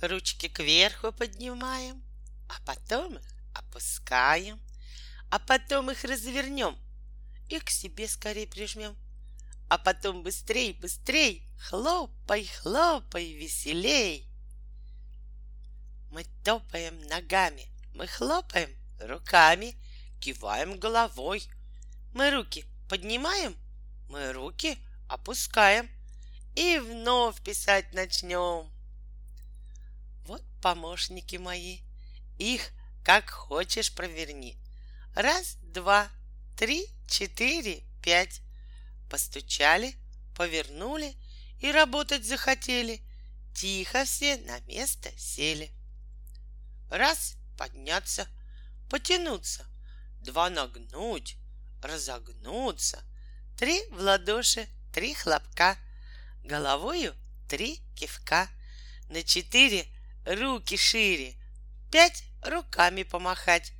Ручки кверху поднимаем, а потом их опускаем, а потом их развернем и к себе скорее прижмем. А потом быстрей, быстрей, хлопай, хлопай, веселей. Мы топаем ногами, мы хлопаем руками, киваем головой. Мы руки поднимаем, мы руки опускаем и вновь писать начнем. Вот помощники мои, их как хочешь проверни. Раз, два, три, четыре, пять. Постучали, повернули и работать захотели. Тихо все на место сели. Раз — подняться, потянуться, два — нагнуть, разогнуться, три в ладоши, три хлопка, головою три кивка, на четыре руки шире, пять руками помахать,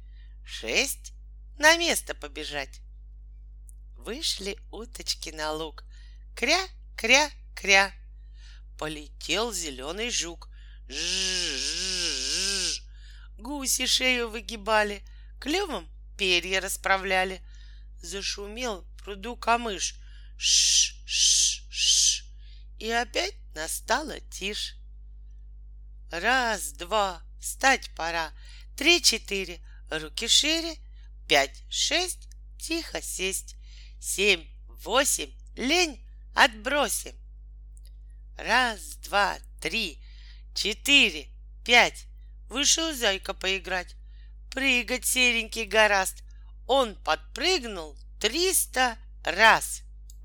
шесть на место побежать. Вышли уточки на луг, кря, кря, кря. Полетел зеленый жук, Жжж, Гуси шею выгибали, клювом перья расправляли. Зашумел в пруду камыш. Ш, ш, ш. И опять настала тишь. Раз, два, встать пора. Три, четыре, руки шире. Пять, шесть, тихо сесть. Семь, восемь, лень отбросим. Раз, два, три, четыре, пять. Вышел зайка поиграть. Прыгать серенький гораст. Он подпрыгнул триста раз.